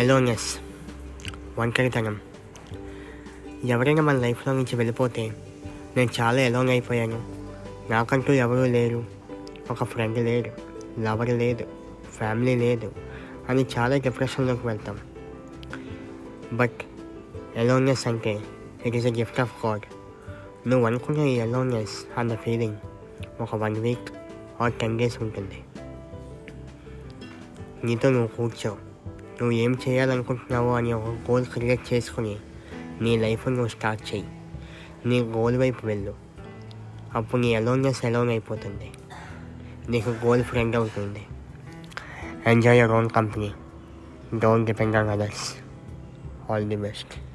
Aloneness ఒంటరితనం ఎవరైనా మన లైఫ్లో నుంచి వెళ్ళిపోతే నేను చాలా ఎలోన్ అయిపోయాను. నాకంటూ ఎవరూ లేరు. ఒక ఫ్రెండ్ లేరు లవర్ లేదు. ఫ్యామిలీ లేదు. అని చాలా డిప్రెషన్లోకి వెళ్తాం. బట్ ఎలోన్నెస్ అంటే it is a gift of God నువ్వు అనుకున్న ఈ ఎలోన్నెస్ అన్న ఫీలింగ్ ఒక one week or ten days ఉంటుంది. నీతో నువ్వు కూర్చోవు నువ్వు ఏం చేయాలనుకుంటున్నావో అని ఒక గోల్ క్రియేట్ చేసుకుని నీ లైఫ్ నువ్వు స్టార్ట్ చేయి. నీ గోల్ వైపు వెళ్ళు. అప్పుడు నీ అలోన్నెస్ అలోన్ అయిపోతుంది. నీకు గోల్ ఫ్రెండ్ అవుతుంది. Enjoy your own company don't depend on others all the best